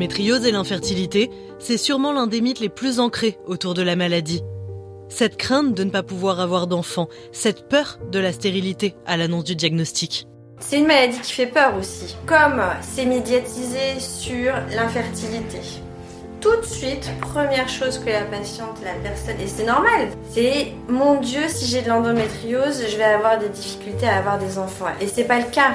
L'endométriose et l'infertilité, c'est sûrement l'un des mythes les plus ancrés autour de la maladie. Cette crainte de ne pas pouvoir avoir d'enfants, cette peur de la stérilité à l'annonce du diagnostic. C'est une maladie qui fait peur aussi, comme c'est médiatisé sur l'infertilité. Tout de suite, première chose que la patiente, la personne, et c'est normal, c'est mon Dieu, si j'ai de l'endométriose, je vais avoir des difficultés à avoir des enfants. Et c'est pas le cas.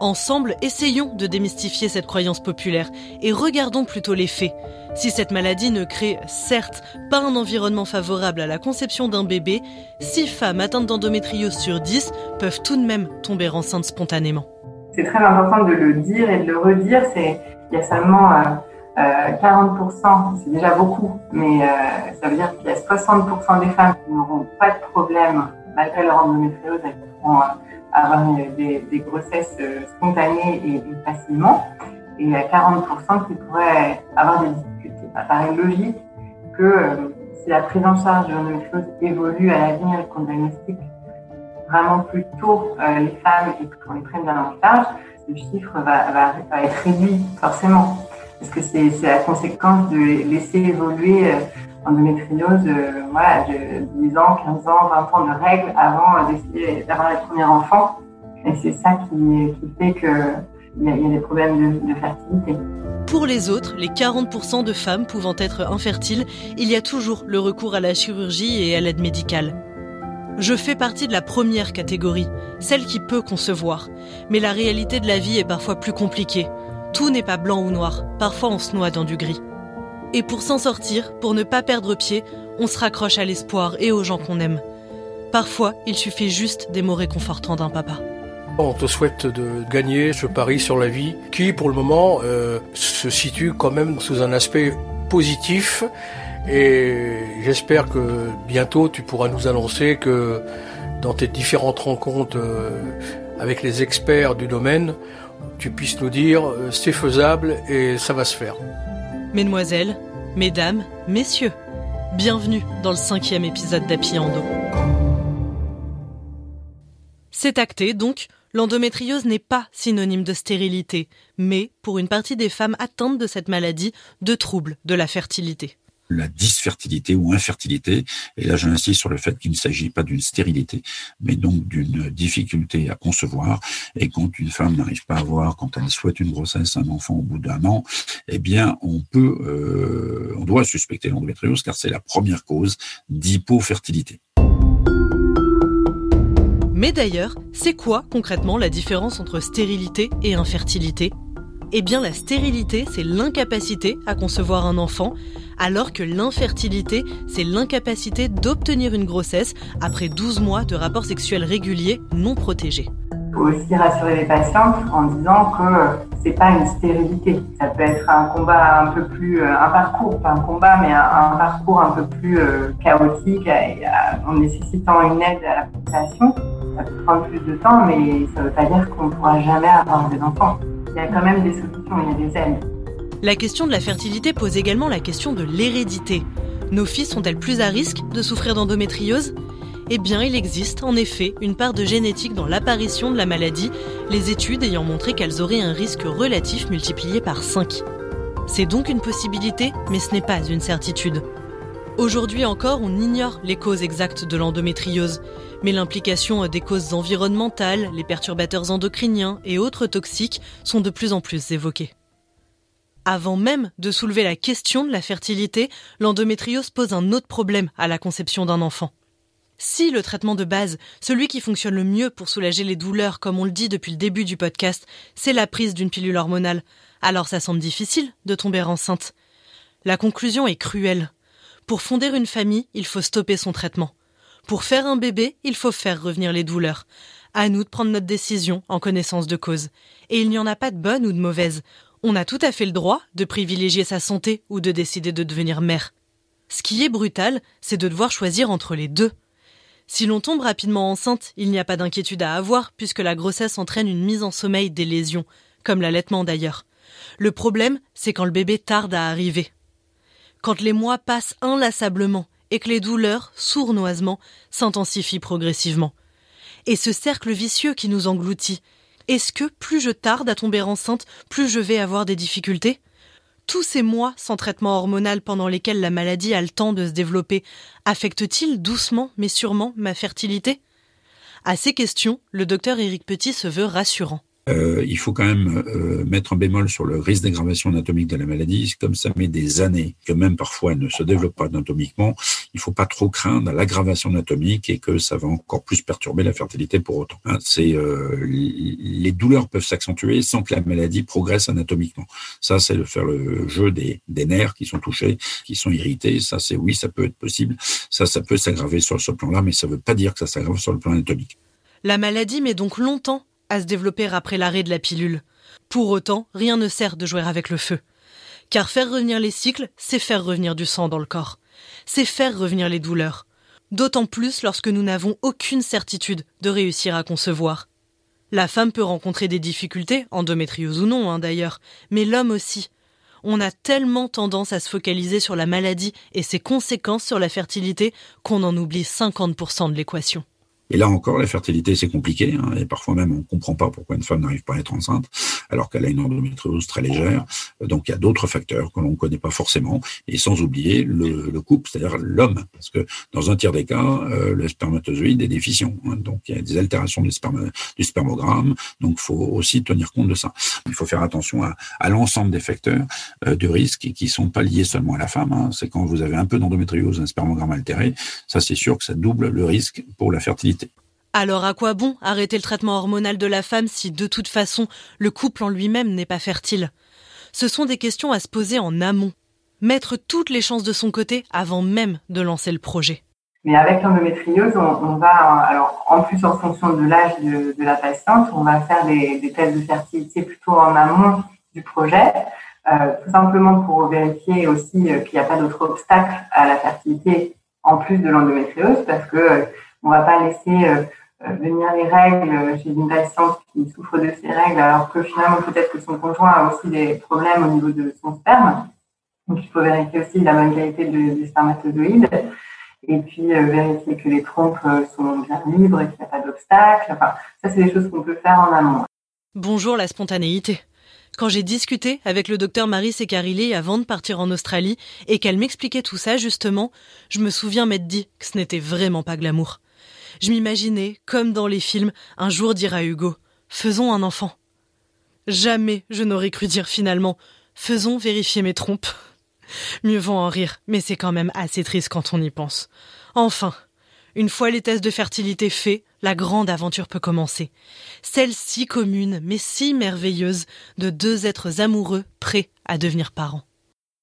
Ensemble, essayons de démystifier cette croyance populaire et regardons plutôt les faits. Si cette maladie ne crée, certes, pas un environnement favorable à la conception d'un bébé, 6 femmes atteintes d'endométriose sur 10 peuvent tout de même tomber enceintes spontanément. C'est très important de le dire et de le redire. C'est, il y a seulement euh, euh, 40%, c'est déjà beaucoup, mais euh, ça veut dire qu'il y a 60% des femmes qui n'auront pas de problème malgré leur endométriose, avoir des, grossesses euh, spontanées et, facilement, et il y a 40% qui pourraient avoir des difficultés. Ça paraît logique que euh, si la prise en charge de l'endométriose évolue à l'avenir et qu'on diagnostique vraiment plus tôt euh, les femmes et qu'on les prenne bien en charge, ce chiffre va être réduit forcément. Parce que c'est la conséquence de laisser évoluer endométriose, euh, voilà, 10 ans, 15 ans, 20 ans de règles avant d'avoir les premiers enfants. Et c'est ça qui, fait qu'il y, a des problèmes de, fertilité. Pour les autres, les 40% de femmes pouvant être infertiles, il y a toujours le recours à la chirurgie et à l'aide médicale. Je fais partie de la première catégorie, celle qui peut concevoir. Mais la réalité de la vie est parfois plus compliquée. Tout n'est pas blanc ou noir, parfois on se noie dans du gris. Et pour s'en sortir, pour ne pas perdre pied, on se raccroche à l'espoir et aux gens qu'on aime. Parfois, il suffit juste des mots réconfortants d'un papa. On te souhaite de gagner ce pari sur la vie qui, pour le moment, euh, se situe quand même sous un aspect positif. Et j'espère que bientôt tu pourras nous annoncer que dans tes différentes rencontres euh, avec les experts du domaine, tu puisses nous dire euh, c'est faisable et ça va se faire. Mesdemoiselles, mesdames, messieurs, bienvenue dans le cinquième épisode d'Happy Endo. C'est acté donc, l'endométriose n'est pas synonyme de stérilité, mais, pour une partie des femmes atteintes de cette maladie, de troubles de la fertilité la dysfertilité ou infertilité. Et là, j'insiste sur le fait qu'il ne s'agit pas d'une stérilité, mais donc d'une difficulté à concevoir. Et quand une femme n'arrive pas à avoir, quand elle souhaite une grossesse, un enfant au bout d'un an, eh bien, on peut, euh, on doit suspecter l'endométriose car c'est la première cause d'hypofertilité. Mais d'ailleurs, c'est quoi concrètement la différence entre stérilité et infertilité? Eh bien, la stérilité, c'est l'incapacité à concevoir un enfant, alors que l'infertilité, c'est l'incapacité d'obtenir une grossesse après 12 mois de rapports sexuels réguliers non protégés. Faut aussi rassurer les patientes en disant que c'est pas une stérilité. Ça peut être un combat un peu plus, euh, un parcours, pas un combat, mais un, parcours un peu plus euh, chaotique en nécessitant une aide à la procréation. Ça peut prendre plus de temps, mais ça ne veut pas dire qu'on ne pourra jamais avoir des enfants. Il y a quand même des solutions, il y a des aides. La question de la fertilité pose également la question de l'hérédité. Nos filles sont-elles plus à risque de souffrir d'endométriose? Eh bien, il existe en effet une part de génétique dans l'apparition de la maladie, les études ayant montré qu'elles auraient un risque relatif multiplié par 5. C'est donc une possibilité, mais ce n'est pas une certitude. Aujourd'hui encore, on ignore les causes exactes de l'endométriose, mais l'implication des causes environnementales, les perturbateurs endocriniens et autres toxiques sont de plus en plus évoquées. Avant même de soulever la question de la fertilité, l'endométriose pose un autre problème à la conception d'un enfant. Si le traitement de base, celui qui fonctionne le mieux pour soulager les douleurs, comme on le dit depuis le début du podcast, c'est la prise d'une pilule hormonale, alors ça semble difficile de tomber enceinte. La conclusion est cruelle. Pour fonder une famille, il faut stopper son traitement. Pour faire un bébé, il faut faire revenir les douleurs. À nous de prendre notre décision en connaissance de cause. Et il n'y en a pas de bonne ou de mauvaise. On a tout à fait le droit de privilégier sa santé ou de décider de devenir mère. Ce qui est brutal, c'est de devoir choisir entre les deux. Si l'on tombe rapidement enceinte, il n'y a pas d'inquiétude à avoir puisque la grossesse entraîne une mise en sommeil des lésions, comme l'allaitement d'ailleurs. Le problème, c'est quand le bébé tarde à arriver. Quand les mois passent inlassablement et que les douleurs, sournoisement, s'intensifient progressivement. Et ce cercle vicieux qui nous engloutit, est-ce que plus je tarde à tomber enceinte, plus je vais avoir des difficultés? Tous ces mois sans traitement hormonal pendant lesquels la maladie a le temps de se développer affectent-ils doucement mais sûrement ma fertilité? À ces questions, le docteur Éric Petit se veut rassurant. Euh, il faut quand même euh, mettre un bémol sur le risque d'aggravation anatomique de la maladie. Comme ça met des années, que même parfois elle ne se développe pas anatomiquement, il faut pas trop craindre l'aggravation anatomique et que ça va encore plus perturber la fertilité pour autant. Hein, c'est euh, les douleurs peuvent s'accentuer sans que la maladie progresse anatomiquement. Ça, c'est de faire le jeu des, des nerfs qui sont touchés, qui sont irrités. Ça, c'est oui, ça peut être possible. Ça, ça peut s'aggraver sur ce plan-là, mais ça ne veut pas dire que ça s'aggrave sur le plan anatomique. La maladie met donc longtemps à se développer après l'arrêt de la pilule. Pour autant, rien ne sert de jouer avec le feu. Car faire revenir les cycles, c'est faire revenir du sang dans le corps. C'est faire revenir les douleurs. D'autant plus lorsque nous n'avons aucune certitude de réussir à concevoir. La femme peut rencontrer des difficultés, endométriose ou non hein, d'ailleurs, mais l'homme aussi. On a tellement tendance à se focaliser sur la maladie et ses conséquences sur la fertilité qu'on en oublie 50% de l'équation. Et là encore, la fertilité, c'est compliqué. Hein, et parfois même, on ne comprend pas pourquoi une femme n'arrive pas à être enceinte, alors qu'elle a une endométriose très légère. Donc, il y a d'autres facteurs que l'on ne connaît pas forcément. Et sans oublier le, le couple, c'est-à-dire l'homme. Parce que dans un tiers des cas, euh, le spermatozoïde est déficient. Hein, donc, il y a des altérations du, spermogramme. Donc, il faut aussi tenir compte de ça. Il faut faire attention à, à l'ensemble des facteurs euh, de risque qui ne sont pas liés seulement à la femme. Hein. C'est quand vous avez un peu d'endométriose, un spermogramme altéré, ça c'est sûr que ça double le risque pour la fertilité alors à quoi bon arrêter le traitement hormonal de la femme si de toute façon le couple en lui-même n'est pas fertile? Ce sont des questions à se poser en amont. Mettre toutes les chances de son côté avant même de lancer le projet. Mais avec l'endométriose, on, va, alors en plus en fonction de l'âge de, la patiente, on va faire des, tests de fertilité plutôt en amont du projet, euh, tout simplement pour vérifier aussi euh, qu'il n'y a pas d'autres obstacles à la fertilité en plus de l'endométriose, parce que euh, on va pas laisser euh, venir les règles chez une patiente qui souffre de ces règles, alors que finalement peut-être que son conjoint a aussi des problèmes au niveau de son sperme. Donc il faut vérifier aussi la bonne qualité des spermatozoïdes et puis euh, vérifier que les trompes sont bien libres et qu'il n'y a pas d'obstacles. Enfin, ça c'est des choses qu'on peut faire en amont. Bonjour la spontanéité. Quand j'ai discuté avec le docteur Marie Secarilli avant de partir en Australie et qu'elle m'expliquait tout ça justement, je me souviens m'être dit que ce n'était vraiment pas glamour. Je m'imaginais, comme dans les films, un jour dire à Hugo Faisons un enfant. Jamais je n'aurais cru dire finalement Faisons vérifier mes trompes. Mieux vaut en rire, mais c'est quand même assez triste quand on y pense. Enfin, une fois les tests de fertilité faits, la grande aventure peut commencer. Celle si commune, mais si merveilleuse, de deux êtres amoureux prêts à devenir parents.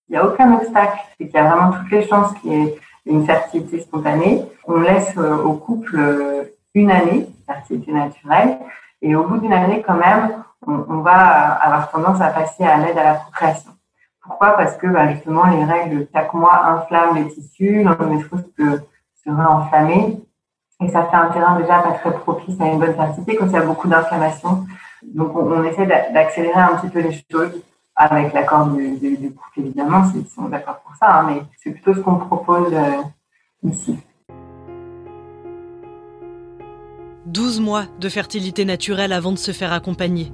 Il n'y a aucun obstacle, c'est qu'il y a vraiment toutes les chances qu'il y ait une fertilité spontanée. On laisse euh, au couple euh, une année, fertilité naturelle, et au bout d'une année, quand même, on, va avoir tendance à passer à l'aide à la procréation. Pourquoi? Parce que bah, justement, les règles chaque mois inflamment les tissus, l'endométriose peut se réenflammer, et ça fait un terrain déjà pas très propice à une bonne fertilité quand il y a beaucoup d'inflammation. Donc, on, on essaie d'accélérer un petit peu les choses avec l'accord du, couple, évidemment, s'ils sont d'accord pour ça, hein, mais c'est plutôt ce qu'on propose euh, ici. 12 mois de fertilité naturelle avant de se faire accompagner.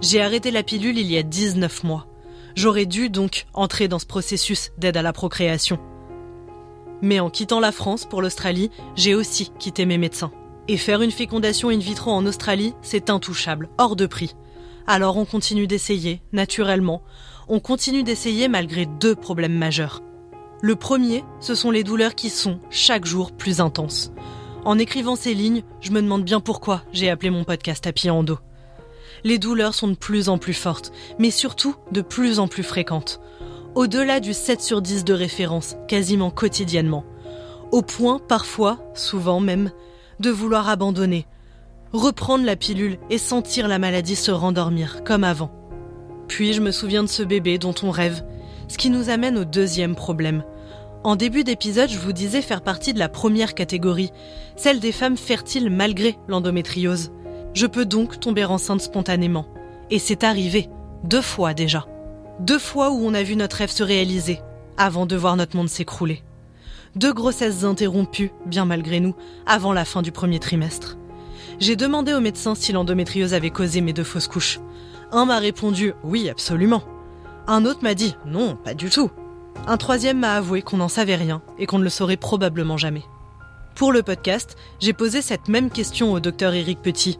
J'ai arrêté la pilule il y a 19 mois. J'aurais dû donc entrer dans ce processus d'aide à la procréation. Mais en quittant la France pour l'Australie, j'ai aussi quitté mes médecins. Et faire une fécondation in vitro en Australie, c'est intouchable, hors de prix. Alors on continue d'essayer, naturellement. On continue d'essayer malgré deux problèmes majeurs. Le premier, ce sont les douleurs qui sont, chaque jour, plus intenses. En écrivant ces lignes, je me demande bien pourquoi j'ai appelé mon podcast Tapis en dos. Les douleurs sont de plus en plus fortes, mais surtout de plus en plus fréquentes. Au-delà du 7 sur 10 de référence, quasiment quotidiennement. Au point, parfois, souvent même, de vouloir abandonner, reprendre la pilule et sentir la maladie se rendormir comme avant. Puis je me souviens de ce bébé dont on rêve, ce qui nous amène au deuxième problème. En début d'épisode, je vous disais faire partie de la première catégorie, celle des femmes fertiles malgré l'endométriose. Je peux donc tomber enceinte spontanément. Et c'est arrivé, deux fois déjà. Deux fois où on a vu notre rêve se réaliser, avant de voir notre monde s'écrouler. Deux grossesses interrompues, bien malgré nous, avant la fin du premier trimestre. J'ai demandé au médecin si l'endométriose avait causé mes deux fausses couches. Un m'a répondu oui, absolument. Un autre m'a dit non, pas du tout. Un troisième m'a avoué qu'on n'en savait rien et qu'on ne le saurait probablement jamais. Pour le podcast, j'ai posé cette même question au docteur Éric Petit.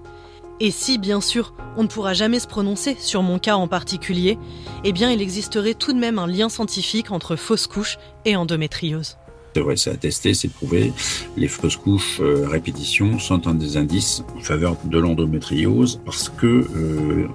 Et si, bien sûr, on ne pourra jamais se prononcer sur mon cas en particulier, eh bien il existerait tout de même un lien scientifique entre fausse couche et endométriose. C'est vrai, c'est attesté, c'est prouvé. Les fausses couches euh, répétition sont un des indices en faveur de l'endométriose parce que euh,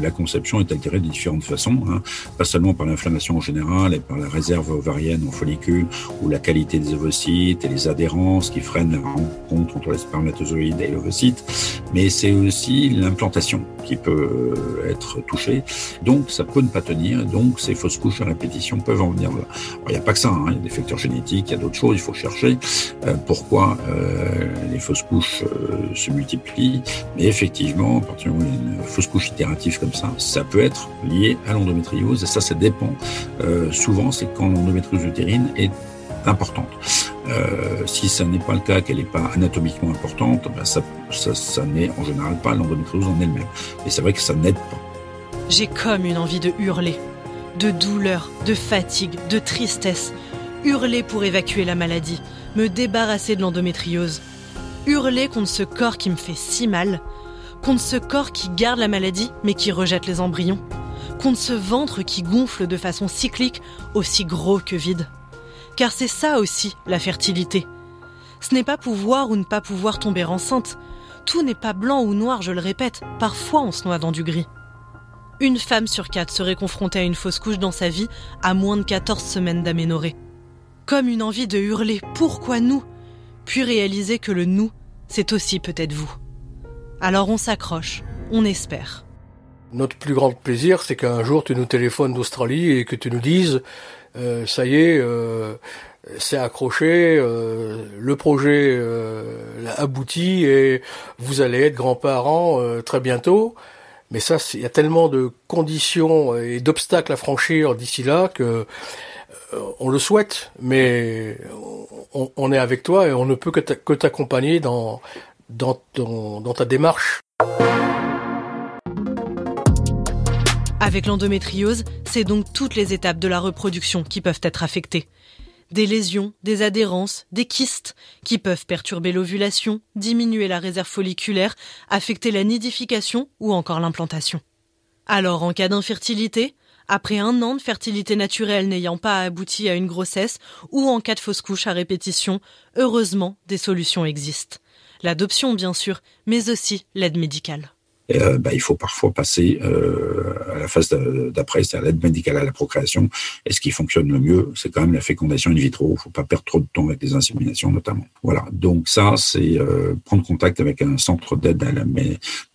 la conception est altérée de différentes façons, hein. pas seulement par l'inflammation en général et par la réserve ovarienne en follicule ou la qualité des ovocytes et les adhérences qui freinent la rencontre entre les spermatozoïdes et l'ovocyte, mais c'est aussi l'implantation qui peut euh, être touchée. Donc ça peut ne pas tenir, donc ces fausses couches à répétition peuvent en venir là. il n'y a pas que ça, hein. il y a des facteurs génétiques, il y a d'autres choses, il faut chercher euh, pourquoi euh, les fausses couches se multiplient. Mais effectivement, à partir du fausse couche itérative comme ça, ça peut être lié à l'endométriose et ça, ça dépend. souvent, c'est quand l'endométriose utérine est importante. Euh, si ça n'est pas le cas, qu'elle n'est pas anatomiquement importante, ben ça, ça, ça n'est en général pas l'endométriose en elle-même. Et c'est vrai que ça n'aide pas. J'ai comme une envie de hurler, de douleur, de fatigue, de tristesse, hurler pour évacuer la maladie, me débarrasser de l'endométriose, hurler contre ce corps qui me fait si mal, contre ce corps qui garde la maladie mais qui rejette les embryons, contre ce ventre qui gonfle de façon cyclique aussi gros que vide. Car c'est ça aussi la fertilité. Ce n'est pas pouvoir ou ne pas pouvoir tomber enceinte. Tout n'est pas blanc ou noir, je le répète, parfois on se noie dans du gris. Une femme sur quatre serait confrontée à une fausse couche dans sa vie à moins de 14 semaines d'aménorrhée comme une envie de hurler Pourquoi nous? Puis réaliser que le nous, c'est aussi peut-être vous. Alors on s'accroche, on espère. Notre plus grand plaisir, c'est qu'un jour tu nous téléphones d'Australie et que tu nous dises euh, ça y est, euh, c'est accroché, euh, le projet aboutit et vous allez être grands-parents très bientôt. Mais ça, il y a tellement de conditions et d'obstacles à franchir d'ici là que on le souhaite, mais on, est avec toi et on ne peut que t'accompagner dans, dans, ta démarche. Avec l'endométriose, c'est donc toutes les étapes de la reproduction qui peuvent être affectées. Des lésions, des adhérences, des kystes qui peuvent perturber l'ovulation, diminuer la réserve folliculaire, affecter la nidification ou encore l'implantation. Alors en cas d'infertilité, après un an de fertilité naturelle n'ayant pas abouti à une grossesse ou en cas de fausse couche à répétition, heureusement, des solutions existent. L'adoption, bien sûr, mais aussi l'aide médicale. Euh, bah, il faut parfois passer euh, à la phase d'après, c'est-à-dire l'aide médicale à la procréation. Et ce qui fonctionne le mieux, c'est quand même la fécondation in vitro. Il faut pas perdre trop de temps avec les inséminations notamment. Voilà. Donc ça, c'est euh, prendre contact avec un centre d'aide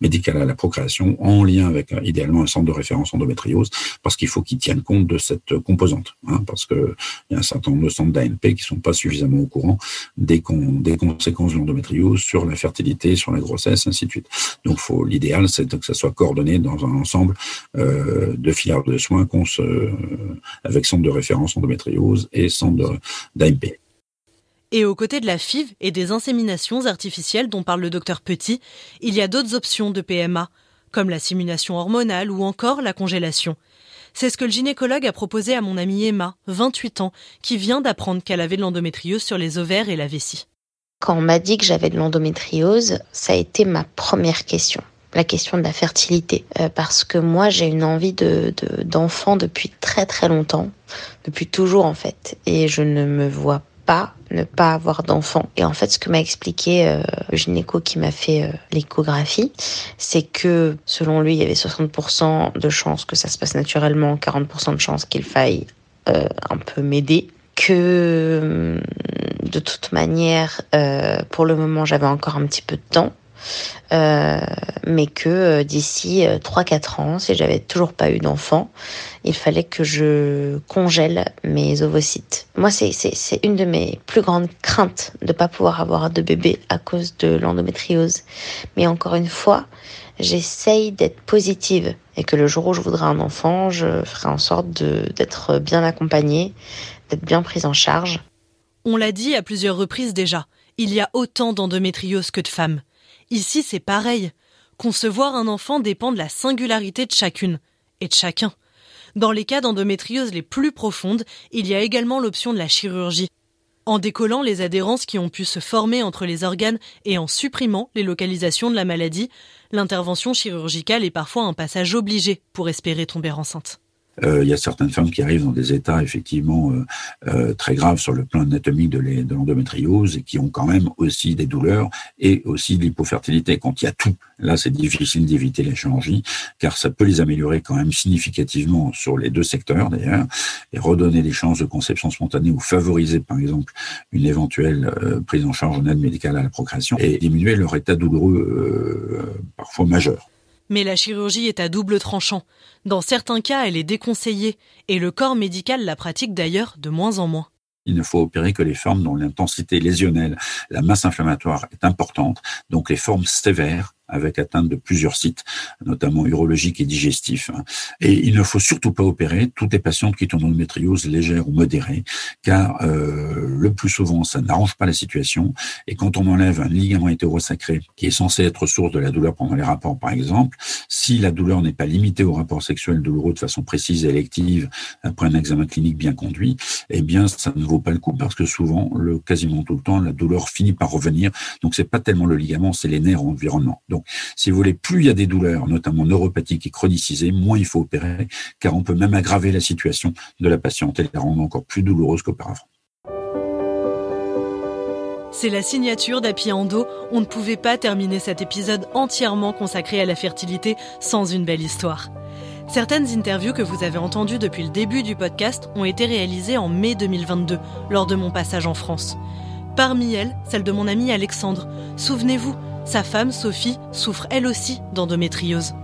médicale à la procréation en lien avec idéalement un centre de référence endométriose, parce qu'il faut qu'ils tiennent compte de cette composante, hein, parce que il y a un certain nombre de centres d'ANP qui sont pas suffisamment au courant des, des conséquences de l'endométriose sur la fertilité, sur la grossesse, ainsi de suite. Donc, l'idéal c'est que ça soit coordonné dans un ensemble euh, de filières de soins avec centre de référence endométriose et centre d'AMP. Et aux côtés de la FIV et des inséminations artificielles dont parle le docteur Petit, il y a d'autres options de PMA, comme la simulation hormonale ou encore la congélation. C'est ce que le gynécologue a proposé à mon amie Emma, 28 ans, qui vient d'apprendre qu'elle avait de l'endométriose sur les ovaires et la vessie. Quand on m'a dit que j'avais de l'endométriose, ça a été ma première question la question de la fertilité euh, parce que moi j'ai une envie de d'enfant depuis très très longtemps, depuis toujours en fait, et je ne me vois pas ne pas avoir d'enfant. Et en fait, ce que m'a expliqué euh, le gynéco qui m'a fait euh, l'échographie, c'est que selon lui, il y avait 60% de chances que ça se passe naturellement, 40% de chances qu'il faille un peu m'aider que de toute manière, pour le moment, j'avais encore un petit peu de temps euh, mais que euh, d'ici 3-4 euh, ans, si j'avais toujours pas eu d'enfant, il fallait que je congèle mes ovocytes. Moi, c'est une de mes plus grandes craintes de pas pouvoir avoir de bébé à cause de l'endométriose. Mais encore une fois, j'essaye d'être positive et que le jour où je voudrais un enfant, je ferai en sorte d'être bien accompagnée, d'être bien prise en charge. On l'a dit à plusieurs reprises déjà, il y a autant d'endométriose que de femmes. Ici, c'est pareil. Concevoir un enfant dépend de la singularité de chacune et de chacun. Dans les cas d'endométriose les plus profondes, il y a également l'option de la chirurgie. En décollant les adhérences qui ont pu se former entre les organes et en supprimant les localisations de la maladie, l'intervention chirurgicale est parfois un passage obligé pour espérer tomber enceinte. Euh, il y a certaines femmes qui arrivent dans des états effectivement euh, euh, très graves sur le plan anatomique de l'endométriose et qui ont quand même aussi des douleurs et aussi de l'hypofertilité. Quand il y a tout, là c'est difficile d'éviter chirurgies car ça peut les améliorer quand même significativement sur les deux secteurs d'ailleurs et redonner des chances de conception spontanée ou favoriser par exemple une éventuelle prise en charge en aide médicale à la procréation et diminuer leur état douloureux parfois majeur. Mais la chirurgie est à double tranchant. Dans certains cas, elle est déconseillée, et le corps médical la pratique d'ailleurs de moins en moins. Il ne faut opérer que les formes dont l'intensité lésionnelle, la masse inflammatoire est importante, donc les formes sévères avec atteinte de plusieurs sites, notamment urologiques et digestifs. Et il ne faut surtout pas opérer toutes les patientes qui ont une endométriose légère ou modérée, car euh, le plus souvent, ça n'arrange pas la situation. Et quand on enlève un ligament hétérosacré qui est censé être source de la douleur pendant les rapports, par exemple, si la douleur n'est pas limitée au rapport sexuel douloureux de façon précise et élective après un examen clinique bien conduit, eh bien, ça ne vaut pas le coup parce que souvent, le, quasiment tout le temps, la douleur finit par revenir. Donc, c'est pas tellement le ligament, c'est les nerfs environnement. Donc, si vous voulez, plus il y a des douleurs, notamment neuropathiques et chronicisées, moins il faut opérer, car on peut même aggraver la situation de la patiente et la rendre encore plus douloureuse qu'auparavant. C'est la signature d'Api Endo. On ne pouvait pas terminer cet épisode entièrement consacré à la fertilité sans une belle histoire. Certaines interviews que vous avez entendues depuis le début du podcast ont été réalisées en mai 2022, lors de mon passage en France. Parmi elles, celle de mon ami Alexandre. Souvenez-vous, sa femme, Sophie, souffre elle aussi d'endométriose.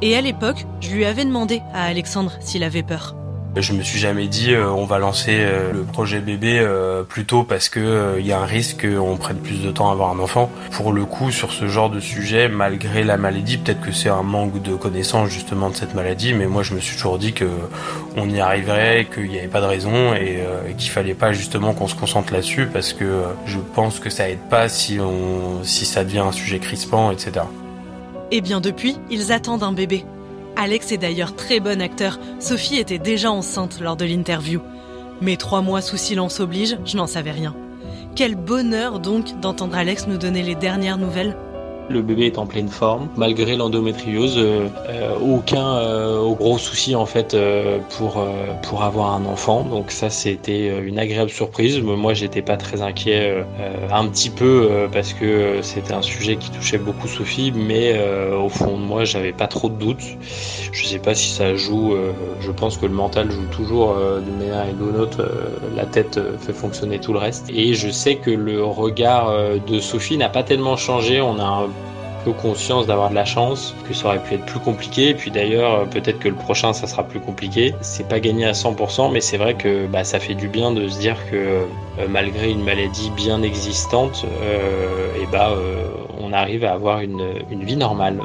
Et à l'époque, je lui avais demandé à Alexandre s'il avait peur. Je me suis jamais dit euh, on va lancer euh, le projet bébé euh, plutôt parce que il y a un risque qu'on prenne plus de temps à avoir un enfant. Pour le coup, sur ce genre de sujet, malgré la maladie, peut-être que c'est un manque de connaissance justement de cette maladie, mais moi je me suis toujours dit que on y arriverait, qu'il n'y avait pas de raison et, qu'il fallait pas justement qu'on se concentre là-dessus parce que je pense que ça aide pas si si ça devient un sujet crispant, etc. Et eh bien depuis, ils attendent un bébé. Alex est d'ailleurs très bon acteur. Sophie était déjà enceinte lors de l'interview. Mais trois mois sous silence oblige, je n'en savais rien. Quel bonheur donc d'entendre Alex nous donner les dernières nouvelles le bébé est en pleine forme, malgré l'endométriose. Euh, euh, aucun euh, gros souci en fait pour pour avoir un enfant. Donc ça c'était une agréable surprise. Moi j'étais pas très inquiet, un petit peu parce que c'était un sujet qui touchait beaucoup Sophie, mais au fond de moi j'avais pas trop de doutes. Je sais pas si ça joue. je pense que le mental joue toujours d'une manière et d'une autre. la tête fait fonctionner tout le reste. Et je sais que le regard de Sophie n'a pas tellement changé. On a conscience d'avoir de la chance, que ça aurait pu être plus compliqué. Et puis d'ailleurs, peut-être que le prochain, ça sera plus compliqué. C'est pas gagné à 100%, mais c'est vrai que bah, ça fait du bien de se dire que euh, malgré une maladie bien existante, euh, et bah, euh, on arrive à avoir une vie normale.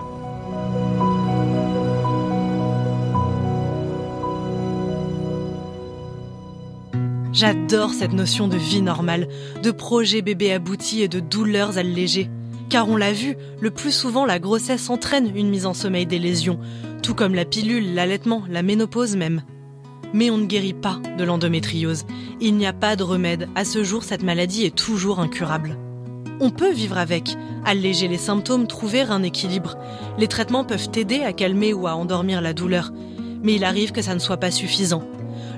J'adore cette notion de vie normale, de projet bébé abouti et de douleurs allégées. Car on l'a vu, le plus souvent la grossesse entraîne une mise en sommeil des lésions, tout comme la pilule, l'allaitement, la ménopause même. Mais on ne guérit pas de l'endométriose. Il n'y a pas de remède. À ce jour, cette maladie est toujours incurable. On peut vivre avec, alléger les symptômes, trouver un équilibre. Les traitements peuvent aider à calmer ou à endormir la douleur. Mais il arrive que ça ne soit pas suffisant.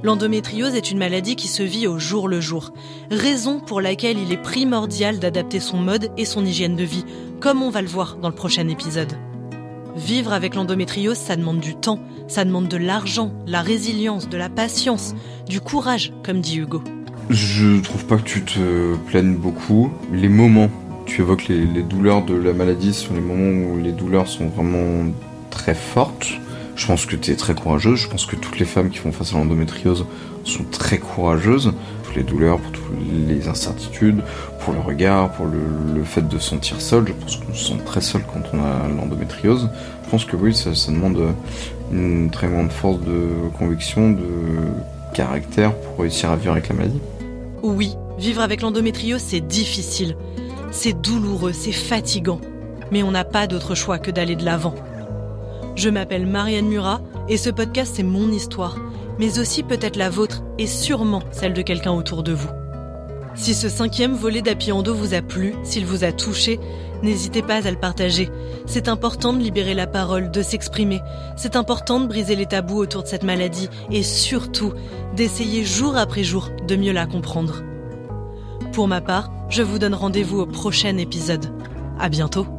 L'endométriose est une maladie qui se vit au jour le jour, raison pour laquelle il est primordial d'adapter son mode et son hygiène de vie, comme on va le voir dans le prochain épisode. Vivre avec l'endométriose, ça demande du temps, ça demande de l'argent, la résilience, de la patience, du courage, comme dit Hugo. Je trouve pas que tu te plaignes beaucoup. Les moments, tu évoques les, les douleurs de la maladie, sont les moments où les douleurs sont vraiment très fortes. Je pense que tu es très courageuse. Je pense que toutes les femmes qui font face à l'endométriose sont très courageuses. Pour les douleurs, pour toutes les incertitudes, pour le regard, pour le, fait de se sentir seul. Je pense qu'on se sent très seul quand on a l'endométriose. Je pense que oui, ça demande une très grande force de conviction, de caractère pour réussir à vivre avec la maladie. Oui, vivre avec l'endométriose, c'est difficile. C'est douloureux, c'est fatigant. Mais on n'a pas d'autre choix que d'aller de l'avant. Je m'appelle Marianne Murat et ce podcast c'est mon histoire. mais aussi peut-être la vôtre et sûrement celle de quelqu'un autour de vous. Si ce cinquième volet d'Apiando vous a plu, s'il vous a touché, n'hésitez pas à le partager. C'est important de libérer la parole, de s'exprimer. C'est important de briser les tabous autour de cette maladie et surtout d'essayer jour après jour de mieux la comprendre. Pour ma part, je vous donne rendez-vous au prochain épisode. À bientôt!